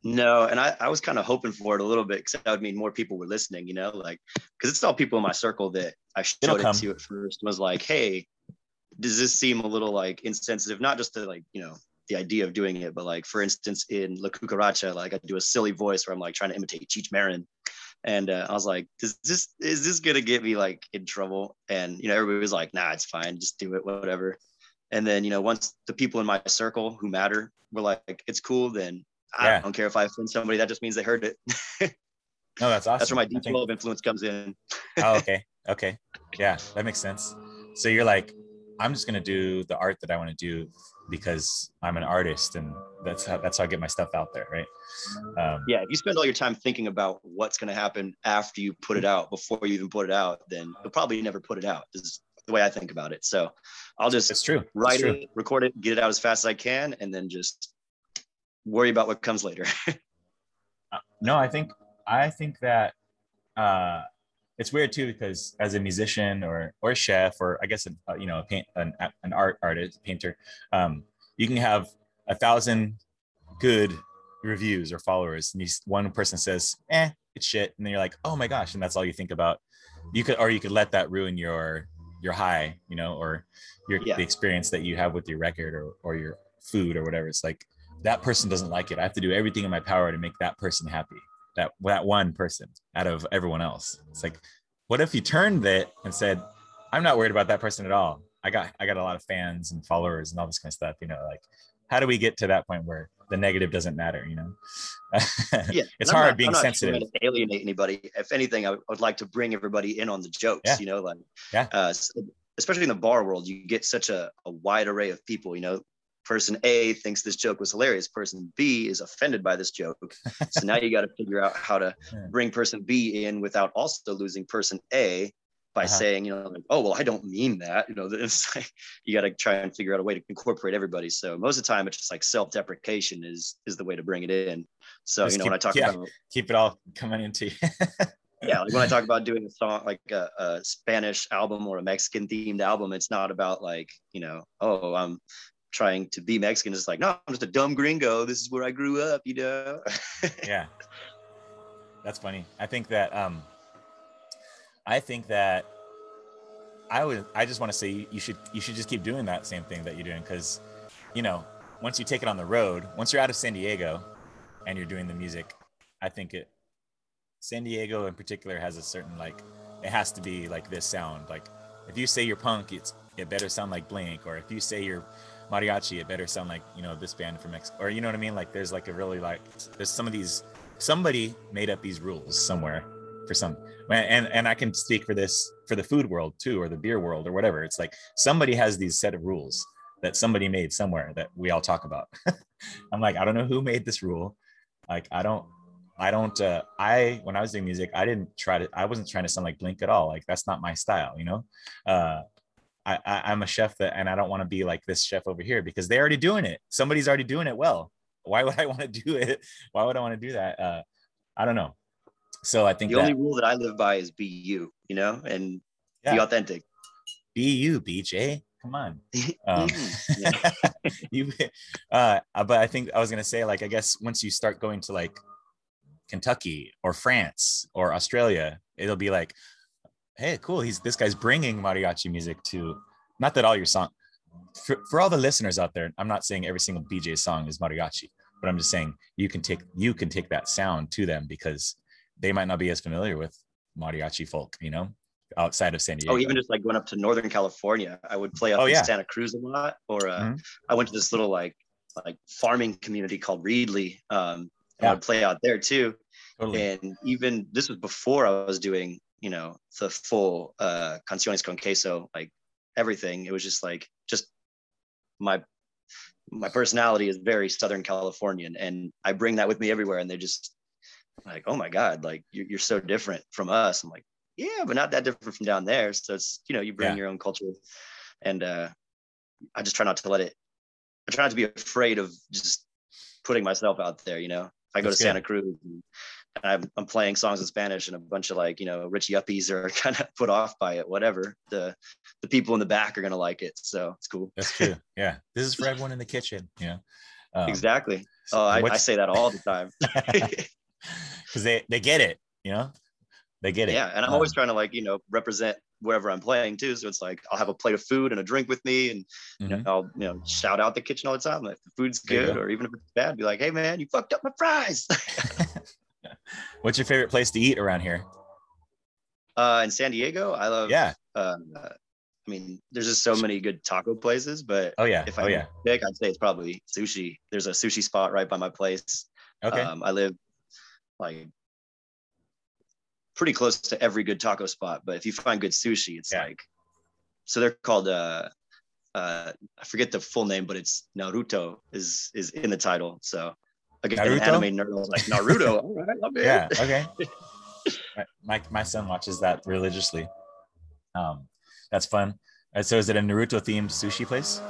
S3: No, and I, I was kind of hoping for it a little bit because that would mean more people were listening, you know, like because it's all people in my circle that I showed it to at first was like, hey, does this seem a little like insensitive? Not just to like, you know, the idea of doing it, but like for instance in La Cucaracha, like I do a silly voice where I'm like trying to imitate Cheech Marin. And uh, I was like, does this is this gonna get me like in trouble? And you know, everybody was like, nah, it's fine, just do it, whatever. And then, you know, once the people in my circle who matter were like, it's cool, then
S1: Yeah.
S3: I don't care if I offend somebody. That just means they heard it.
S1: No, that's awesome.
S3: That's where my
S1: I think-
S3: D12 influence comes in.
S1: oh, okay. Okay. Yeah, that makes sense. So you're like, I'm just gonna do the art that I want to do because I'm an artist and that's how that's how I get my stuff out there, right? Um,
S3: Yeah, if you spend all your time thinking about what's going to happen after you put it out, before you even put it out, then you'll probably never put it out. Is the way I think about it. So I'll just
S1: it's true. It's
S3: write
S1: true.
S3: it, record it, get it out as fast as I can, and then just worry about what comes later.
S1: Uh, no, I think I think that uh, it's weird too because as a musician or or a chef or I guess a, you know a paint an, an art artist painter, um, you can have a thousand good reviews or followers, and you, one person says, "Eh, it's shit," and then you're like, "Oh my gosh," and that's all you think about. You could or you could let that ruin your your high, you know, or your
S3: Yeah.
S1: the experience that you have with your record or or your food or whatever. It's like that person doesn't like it. I have to do everything in my power to make that person happy. That that one person out of everyone else. It's like, what if you turned it and said, I'm not worried about that person at all. I got I got a lot of fans and followers and all this kind of stuff. You know, like how do we get to that point where the negative doesn't matter? You know,
S3: yeah,
S1: it's hard
S3: not-
S1: being
S3: I'm not
S1: sensitive.
S3: to alienate anybody. If anything, I would, like to bring everybody in on the jokes.
S1: Yeah.
S3: You know, like
S1: Yeah.
S3: uh, especially in the bar world, you get such a, a wide array of people. You know, person A thinks this joke was hilarious. Person B is offended by this joke. so now you got to figure out how to bring person B in without also losing person A by
S1: Uh-huh.
S3: saying, you know, like, oh well, I don't mean that. You know, it's like you got to try and figure out a way to incorporate everybody. So most of the time, it's just like self-deprecation is is the way to bring it in. So
S1: Just
S3: you know,
S1: keep-
S3: when I talk
S1: yeah.
S3: about
S1: Keep it all coming into
S3: yeah, like when I talk about doing a song like a, a Spanish album or a Mexican themed album, it's not about like, you know, oh, I'm trying to be Mexican. It's like, no, I'm just a dumb gringo. This is where I grew up, you know?
S1: yeah that's funny i think that um i think that i would i just want to say you should you should just keep doing that same thing that you're doing because you know once you take it on the road once you're out of san diego and you're doing the music i think it san diego in particular has a certain like it has to be like this sound like if you say you're punk it's it better sound like blink or if you say you're mariachi it better sound like you know this band from mexico or you know what i mean? Like there's like a really like there's some of these somebody made up these rules somewhere for some and and i can speak for this for the food world too or the beer world or whatever. It's like somebody has these set of rules that somebody made somewhere that we all talk about. I'm like i don't know who made this rule. Like i don't i don't uh i when i was doing music i didn't try to i wasn't trying to sound like blink at all. Like that's not my style you know? Uh I, I i'm a chef that and i don't want to be like this chef over here because they're already doing it. Somebody's already doing it well. Why would i want to do it? Why would i want to do that? Uh i don't know. So i think
S3: the
S1: that
S3: only rule that I live by is be you, you know, and be authentic.
S1: be you bj Come on. Um, you, uh, but I think I was gonna say, like, I guess once you start going to like Kentucky or France or Australia, it'll be like, hey, cool. He's this guy's bringing mariachi music to. Not that all your song, for, for all the listeners out there, I'm not saying every single BJ song is mariachi, but I'm just saying you can take you can take that sound to them because they might not be as familiar with mariachi folk, you know, outside of San Diego.
S3: Oh, even just like going up to Northern California, I would play up
S1: Oh,
S3: in. Santa Cruz a lot. Or uh,
S1: Mhm.
S3: I went to this little like like farming community called Reedley. Um, and
S1: Yeah.
S3: I would play out there too.
S1: totally.
S3: And even this was before I was doing, you know, the full uh, canciones con queso, like everything. It was just like just my my personality is very Southern Californian, and I bring that with me everywhere. And they're just like, "Oh my God, like you're, you're so different from us." I'm like, "Yeah, but not that different from down there." So it's you know, you bring
S1: Yeah.
S3: your own culture, and uh, I just try not to let it. I try not to be afraid of just putting myself out there. You know, I go
S1: That's
S3: to
S1: good.
S3: Santa Cruz. And, I'm, I'm playing songs in Spanish and a bunch of like, you know, rich yuppies are kind of put off by it, whatever. The the people in the back are gonna like it. So it's cool.
S1: That's true. Yeah. This is for everyone in the kitchen, Yeah. Um,
S3: exactly. Oh, I, I say that all the time.
S1: because they they get it, you know, they get it.
S3: yeah. And I'm always
S1: Um,
S3: trying to like, you know, represent wherever I'm playing too. So it's like I'll have a plate of food and a drink with me and you know,
S1: mhm.
S3: I'll you know shout out the kitchen all the time. If the food's good
S1: go.
S3: or even if it's bad, be like, hey man, you fucked up my fries.
S1: What's your favorite place to eat around here?
S3: uh in San Diego, I love
S1: Yeah.
S3: uh, I mean, there's just so many good taco places, but
S1: Oh yeah.
S3: if
S1: Oh
S3: I
S1: yeah.
S3: pick, I'd say it's probably sushi. There's a sushi spot right by my place.
S1: Okay.
S3: Um, I live like pretty close to every good taco spot, but if you find good sushi, it's
S1: Yeah.
S3: like so they're called uh uh I forget the full name, but it's Naruto is is in the title. So again, an
S1: Naruto?
S3: anime nerd was like Naruto. All right, love it.
S1: yeah. Okay. my, my son watches that religiously. Um, that's fun. Uh, so is it a Naruto themed sushi place?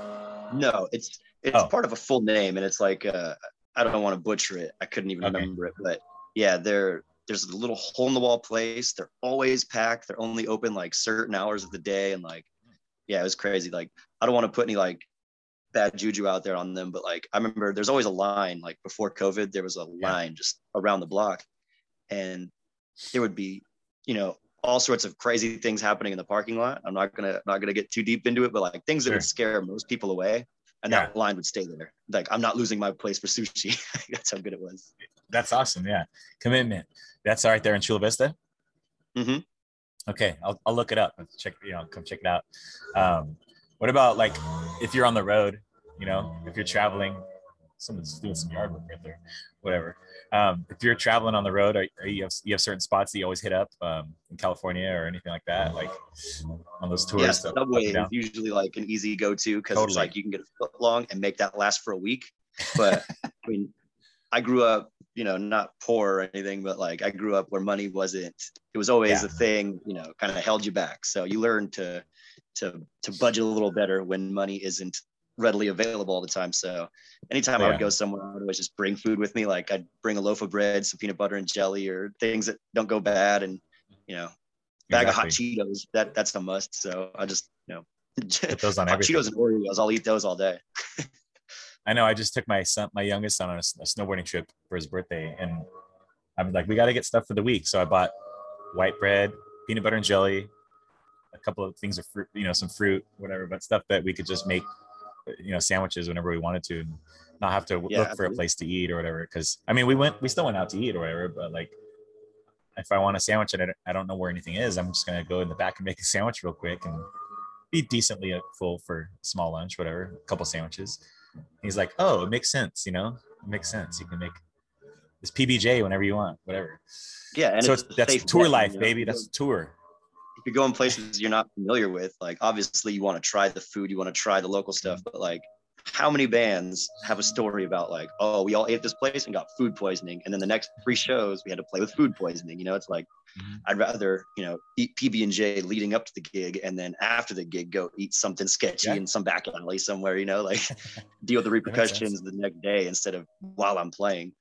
S3: No, it's it's
S1: Oh.
S3: part of a full name, and it's like uh, I don't want to butcher it. I couldn't even
S1: Okay.
S3: remember it, but yeah, there there's a little hole in the wall place. They're always packed. They're only open like certain hours of the day, and like yeah, it was crazy. Like I don't want to put any like bad juju out there on them, but like I remember there's always a line. Like before COVID, there was a
S1: Yeah.
S3: line just around the block, and there would be you know all sorts of crazy things happening in the parking lot. I'm not gonna not gonna get too deep into it, but like things that would scare most people away, and that line would stay there. Like I'm not losing my place for sushi. That's how good it was.
S1: That's awesome. Yeah. Commitment. That's all right there in Chula Vista.
S3: Mhm.
S1: Okay, I'll, I'll look it up. Let's check, you know, come check it out. Um, what about like if you're on the road, you know, if you're traveling, someone's doing some yard work right there, whatever. Um, if you're traveling on the road, are, are you have you have certain spots that you always hit up um, in California or anything like that, like on those tours?
S3: Yeah, Subway is usually like an easy go-to because
S1: Totally.
S3: it's like you can get a foot long and make that last for a week. But I mean, I grew up, you know, not poor or anything, but like I grew up where money wasn't. It was always
S1: Yeah.
S3: a thing, you know, kind of held you back. So you learn to to to budget a little better when money isn't readily available all the time. So anytime I would go somewhere, I would always just bring food with me. Like I'd bring a loaf of bread, some peanut butter and jelly, or things that don't go bad, and you know, bag of hot Cheetos. That that's a must. So I just you know,
S1: Put those on
S3: hot
S1: everything.
S3: Cheetos and Oreos. I'll eat those all day.
S1: I know. I just took my son, my youngest son, on a snowboarding trip for his birthday, and I'm like, we got to get stuff for the week. So I bought white bread, peanut butter and jelly, a couple of things of fruit, you know, some fruit, whatever, but stuff that we could just make, you know, sandwiches whenever we wanted to, and not have to
S3: Yeah,
S1: look for a place to eat or whatever. Because I mean, we went, we still went out to eat or whatever, but like. If I want a sandwich and I don't- know where anything is, I'm just gonna go in the back and make a sandwich real quick and be decently uh, full for small lunch, whatever, a couple sandwiches. He's like, oh, it makes sense, you know, it makes sense. You can make this PBJ whenever you want, whatever.
S3: Yeah, and
S1: so
S3: it's
S1: it's, that's tour life,
S3: you know?
S1: baby. That's tour.
S3: You're going places you're not familiar with, like obviously you want to try the food, you want to try the local stuff, but like how many bands have a story about like, oh, we all ate this place and got food poisoning, and then the next three shows we had to play with food poisoning. You know, it's like
S1: Mhm.
S3: I'd rather you know eat PB and J leading up to the gig, and then after the gig go eat something sketchy
S1: Yeah.
S3: in some back alley somewhere. You know, like deal with the repercussions the next day instead of while I'm playing.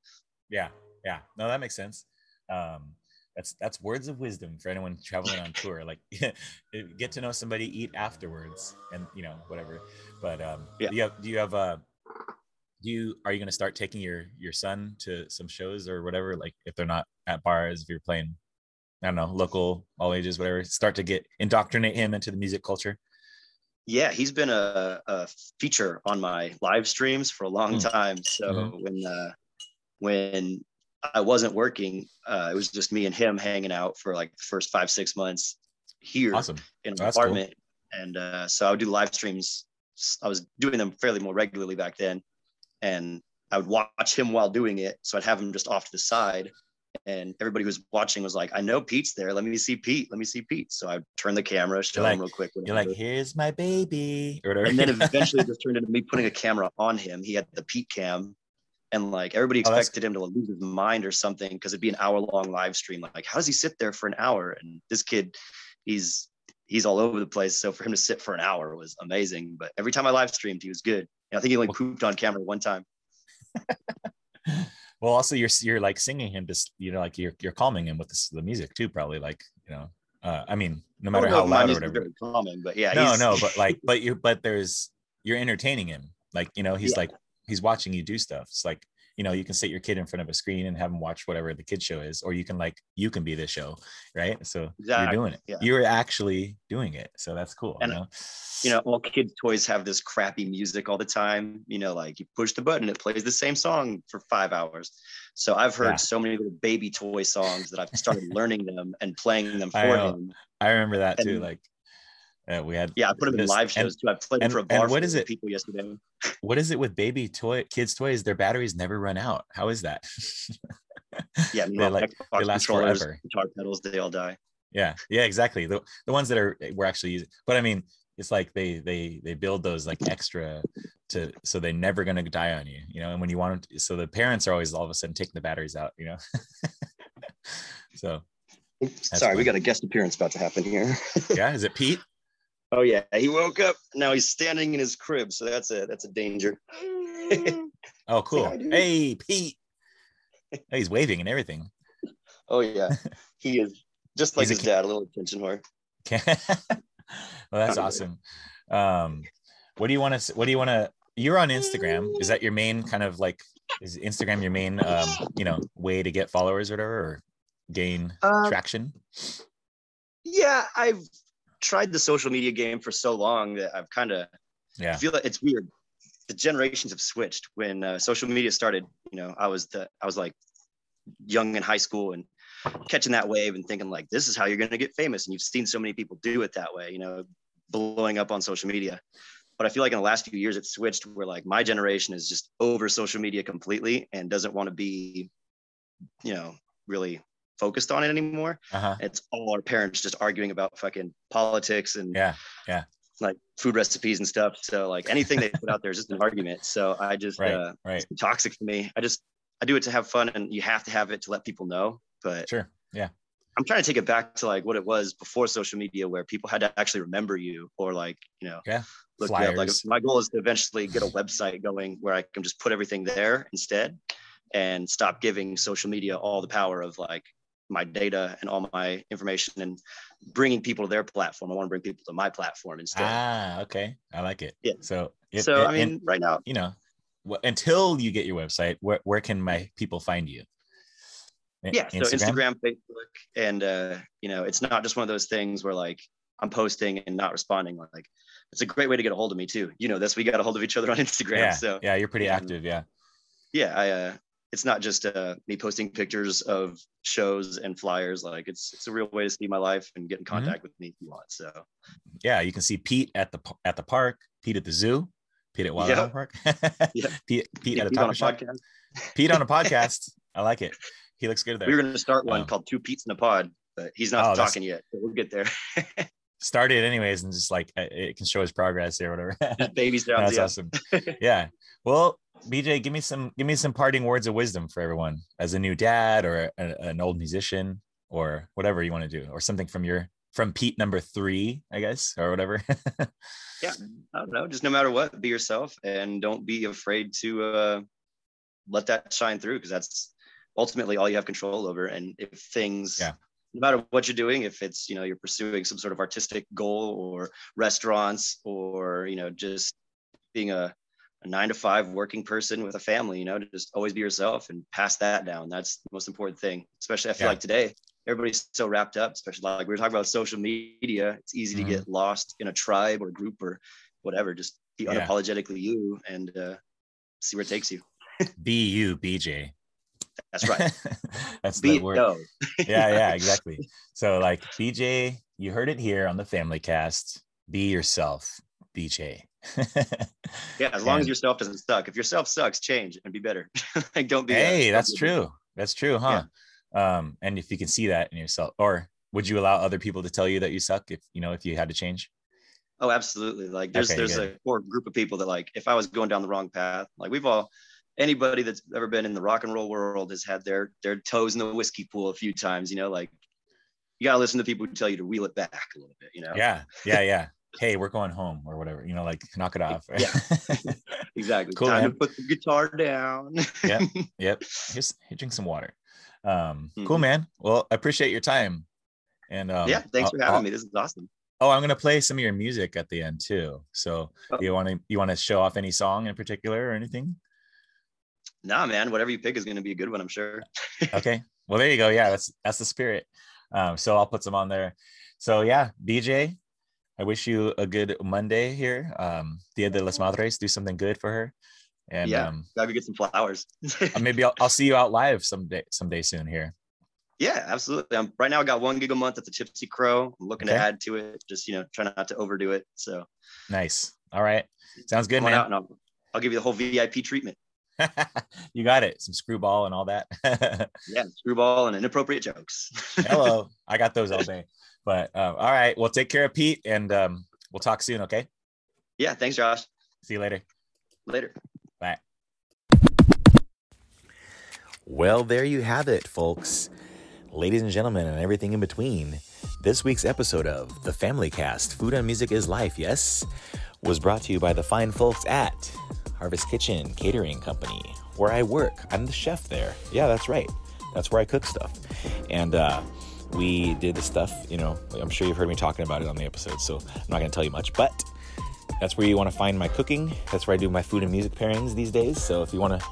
S1: Yeah, yeah. No, that makes sense. Um, That's that's words of wisdom for anyone traveling on tour. Like get to know somebody, eat afterwards, and you know whatever. But um,
S3: Yeah.
S1: do you have do you have uh, do you are you going to start taking your your son to some shows or whatever? Like if they're not at bars, if you're playing, I don't know, local, all ages, whatever. Start to get indoctrinate him into the music culture.
S3: Yeah, he's been a, a feature on my live streams for a long
S1: Mm.
S3: time. So
S1: Mhm.
S3: when uh, when I wasn't working, uh, it was just me and him hanging out for like the first five six months here
S1: Awesome.
S3: in an
S1: That's cool.
S3: apartment. And uh, so I would do live streams. I was doing them fairly more regularly back then, and I would watch him while doing it. So I'd have him just off to the side, and everybody who was watching was like, "I know Pete's there. Let me see Pete. Let me see Pete." So I'd turn the camera, show
S1: like-
S3: him real quick.
S1: You're like, here's my baby,
S3: and then eventually it just turned into me putting a camera on him. He had the Pete cam. And like everybody
S1: Oh,
S3: expected him to lose his mind or something because it'd be an hour long live stream. Like, how does he sit there for an hour? And this kid, he's he's all over the place. So for him to sit for an hour was amazing. But every time I live streamed, he was good. And I think he only pooped on camera one time.
S1: well, also you're you're like singing him just you know like you're you're calming him with this, the music too, probably like you know. Uh, I mean, no matter
S3: I don't know
S1: how loud or whatever.
S3: calming, but yeah,
S1: no, no, but like, but you, but there's you're entertaining him. Like you know, he's
S3: Yeah.
S1: like he's watching you do stuff. It's like you know, you can sit your kid in front of a screen and have him watch whatever the kid show is, or you can like you can be the show, right? So
S3: Exactly,
S1: you're doing it.
S3: yeah.
S1: You're actually doing it. So that's cool.
S3: And,
S1: you know,
S3: you know, all kids' toys have this crappy music all the time. You know, like you push the button, it plays the same song for five hours. So I've heard
S1: Yeah.
S3: so many little baby toy songs that I've started learning them and playing them for
S1: know.
S3: him.
S1: I remember that too. Like, uh, we had
S3: Yeah, I put them in
S1: this-
S3: live
S1: and-
S3: shows too. I played
S1: and-
S3: them for a
S1: and
S3: bar
S1: what
S3: full
S1: is
S3: of
S1: it?
S3: people yesterday.
S1: what is it with baby toy kids toys? Their batteries never run out. How is that?
S3: Yeah,
S1: They like-
S3: Xbox
S1: they last
S3: controllers,
S1: forever.
S3: guitar pedals, they all die.
S1: yeah yeah exactly the, the ones that are we're actually using but i mean it's like they they they build those like extra to so they're never going to die on you you know and when you want them to, so the parents are always all of a sudden taking the batteries out you know so
S3: Sorry, we got a guest appearance about to happen here.
S1: yeah is it pete
S3: oh yeah, he woke up. Now he's standing in his crib, so that's a that's a danger.
S1: oh cool
S3: hi,
S1: hey pete hey, he's waving and everything
S3: oh yeah, he is just like
S1: He's a
S3: his
S1: kid.
S3: dad, a little attention whore.
S1: well that's awesome um what do you want to what do you want to you're on instagram is that your main kind of like is instagram your main um you know way to get followers or whatever or gain
S3: Um,
S1: traction
S3: yeah, I've tried the social media game for so long that I've kind of I
S1: yeah
S3: feel like it's weird. The generations have switched. When uh, social media started, you know, I was the I was like young in high school and catching that wave and thinking like, this is how you're going to get famous. And you've seen so many people do it that way, you know, blowing up on social media. But I feel like in the last few years, it switched where like my generation is just over social media completely and doesn't want to be, you know, really focused on it anymore.
S1: uh-huh
S3: It's all our parents just arguing about fucking politics and
S1: yeah yeah,
S3: like food recipes and stuff. So like anything they put out there is just an argument. So I just
S1: right
S3: uh,
S1: right
S3: it's toxic for me. I just I do it to have fun, and you have to have it to let people know. But
S1: sure yeah
S3: I'm trying to take it back to like what it was before social media, where people had to actually remember you or like you know
S1: Yeah.
S3: look you up. Like
S1: Flyers.
S3: my goal is to eventually get a website going where I can just put everything there instead, and stop giving social media all the power of like my data and all my information and bringing people to their platform. I want to bring people to my platform instead.
S1: ah okay. I like it.
S3: Yeah.
S1: so if,
S3: so I
S1: and-
S3: mean, right now,
S1: you know until you get your website where, where can my people find you?
S3: Yeah so instagram? Facebook and uh you know it's not just one of those things where like i'm posting and not responding. Like it's a great way to get a hold of me too. You know this we got a hold of each other on instagram
S1: yeah
S3: so
S1: yeah you're pretty
S3: um,
S1: active yeah.
S3: Yeah i uh it's not just uh me posting pictures of shows and flyers like it's it's a real way to see my life and get in
S1: Mm-hmm.
S3: contact with me if you want so
S1: yeah you can see pete at the at the park pete at the zoo pete at Wild. Island Park.
S3: Yeah.
S1: Pete, Pete at a
S3: Pete on a
S1: shop.
S3: podcast
S1: Pete on a podcast. I like it. He looks good there.
S3: we were going to start one
S1: Um,
S3: called two pete's in a pod but he's not
S1: Oh,
S3: talking yet so we'll get there
S1: Started anyways, and just like it can show his progress or whatever.
S3: baby sounds
S1: That's
S3: yeah.
S1: awesome. yeah. Well, BJ, give me some give me some parting words of wisdom for everyone as a new dad or a, an old musician or whatever you want to do or something from your from Pete number three, I guess, or whatever.
S3: yeah i don't know just no matter what be yourself and don't be afraid to uh let that shine through because that's ultimately all you have control over. And if things,
S1: Yeah.
S3: no matter what you're doing, if it's you know you're pursuing some sort of artistic goal or restaurants or you know just being a, a nine to five working person with a family, you know, to just always be yourself and pass that down. That's the most important thing. Especially I feel
S1: Yeah.
S3: like today everybody's so wrapped up, especially like we were talking about social media. It's easy
S1: Mhm.
S3: to get lost in a tribe or group or whatever. Just be
S1: Yeah.
S3: unapologetically you and uh, see where it takes you.
S1: Be you, BJ.
S3: That's right.
S1: That's
S3: Be
S1: the word.
S3: no.
S1: yeah, yeah, exactly. So like BJ, you heard it here on the Family Cast. Be yourself, BJ.
S3: Yeah, as long as
S1: And-
S3: yourself doesn't suck. If your yourself sucks, change and be better. like don't be.
S1: hey,
S3: don't
S1: that's
S3: be a-
S1: true. That's true, huh? Um, and if you can see that in yourself, or would you allow other people to tell you that you suck if you know if you had to change?
S3: Oh, absolutely. Like there's
S1: Okay,
S3: there's
S1: good.
S3: a core group of people that like if I was going down the wrong path, like we've all anybody that's ever been in the rock and roll world has had their their toes in the whiskey pool a few times, you know, like you gotta listen to people who tell you to wheel it back a little bit, you know.
S1: Yeah, yeah, yeah. Hey, we're going home or whatever. You know, like knock it off.
S3: Yeah. Exactly.
S1: Cool,
S3: Time
S1: man.
S3: to put the guitar down.
S1: Yep. yep. Here's here, drink some water. Um, cool,
S3: Mhm.
S1: man. Well, I appreciate your time. And um,
S3: yeah, thanks
S1: I'll-
S3: for having
S1: I'll-
S3: me. This is awesome.
S1: Oh, I'm gonna play some of your music at the end too. So
S3: Oh.
S1: you want to you want to show off any song in particular or anything?
S3: Nah, man, whatever you pick is gonna be a good one, I'm sure.
S1: Okay. Well, there you go. Yeah, that's that's the spirit. Um, so I'll put some on there. So yeah, BJ, I wish you a good Monday here. Um, Dia de las Madres. Do something good for her. And
S3: Yeah.
S1: um,
S3: Gotta get some flowers.
S1: uh, maybe I'll, I'll see you out live someday someday soon here.
S3: yeah, absolutely. I'm right now I got one gig a month at the Tipsy Crow. I'm looking
S1: Okay.
S3: to add to it, just you know, try not to overdo it. So
S1: Nice. All right. Sounds good,
S3: come
S1: man.
S3: I'll, I'll give you the whole VIP treatment.
S1: you got it. Some screwball and all that.
S3: Yeah, screwball and inappropriate jokes.
S1: Hello. I got those all day. But um, all right. Well, take care of Pete and um, we'll talk soon. Okay.
S3: yeah, thanks, Josh.
S1: See you later.
S3: Later.
S1: Bye. Well, there you have it, folks. Ladies and gentlemen, and everything in between. This week's episode of The Family Cast Food and Music is Life, yes, was brought to you by the fine folks at Harvest Kitchen Catering Company, where I work. I'm the chef there. Yeah, that's right. That's where I cook stuff. And uh, we did the stuff, you know, I'm sure you've heard me talking about it on the episode, so I'm not going to tell you much, but that's where you want to find my cooking. That's where I do my food and music pairings these days. So if you want to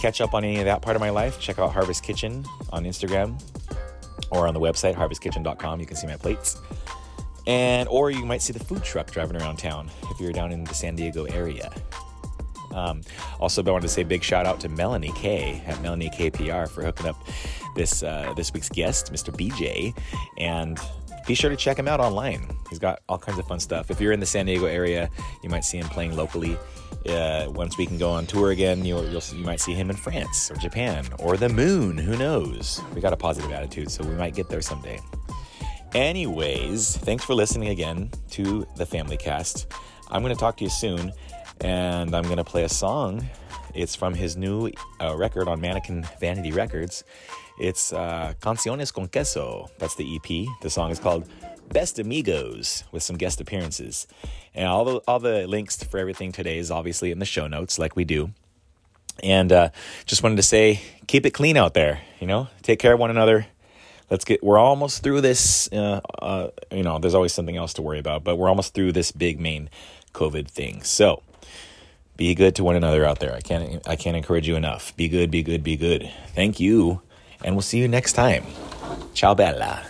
S1: catch up on any of that part of my life, check out Harvest Kitchen on Instagram or on the website harvestkitchen.com. You can see my plates. And or you might see the food truck driving around town if you're down in the San Diego area. Um, also, I wanted to say big shout out to Melanie K at Melanie KPR for hooking up this uh, this week's guest, Mr. BJ, and be sure to check him out online. He's got all kinds of fun stuff. If you're in the San Diego area, you might see him playing locally. Uh, once we can go on tour again, you'll you might see him in France or Japan or the moon. Who knows? We got a positive attitude, so we might get there someday. Anyways, thanks for listening again to the Family Cast. I'm going to talk to you soon, and I'm going to play a song. It's from his new uh, record on Mannequin Vanity Records. It's uh, Canciones con Queso. That's the EP. The song is called Best Amigos with some guest appearances. And all the, all the links for everything today is obviously in the show notes, like we do. And uh, just wanted to say, keep it clean out there. You know, take care of one another. Let's get. We're almost through this. Uh, uh, you know, there's always something else to worry about, but we're almost through this big main COVID thing. So, be good to one another out there. I can't. I can't encourage you enough. Be good. Be good. Be good. Thank you, and we'll see you next time. Ciao, bella.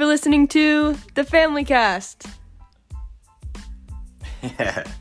S4: For listening to the Family Cast.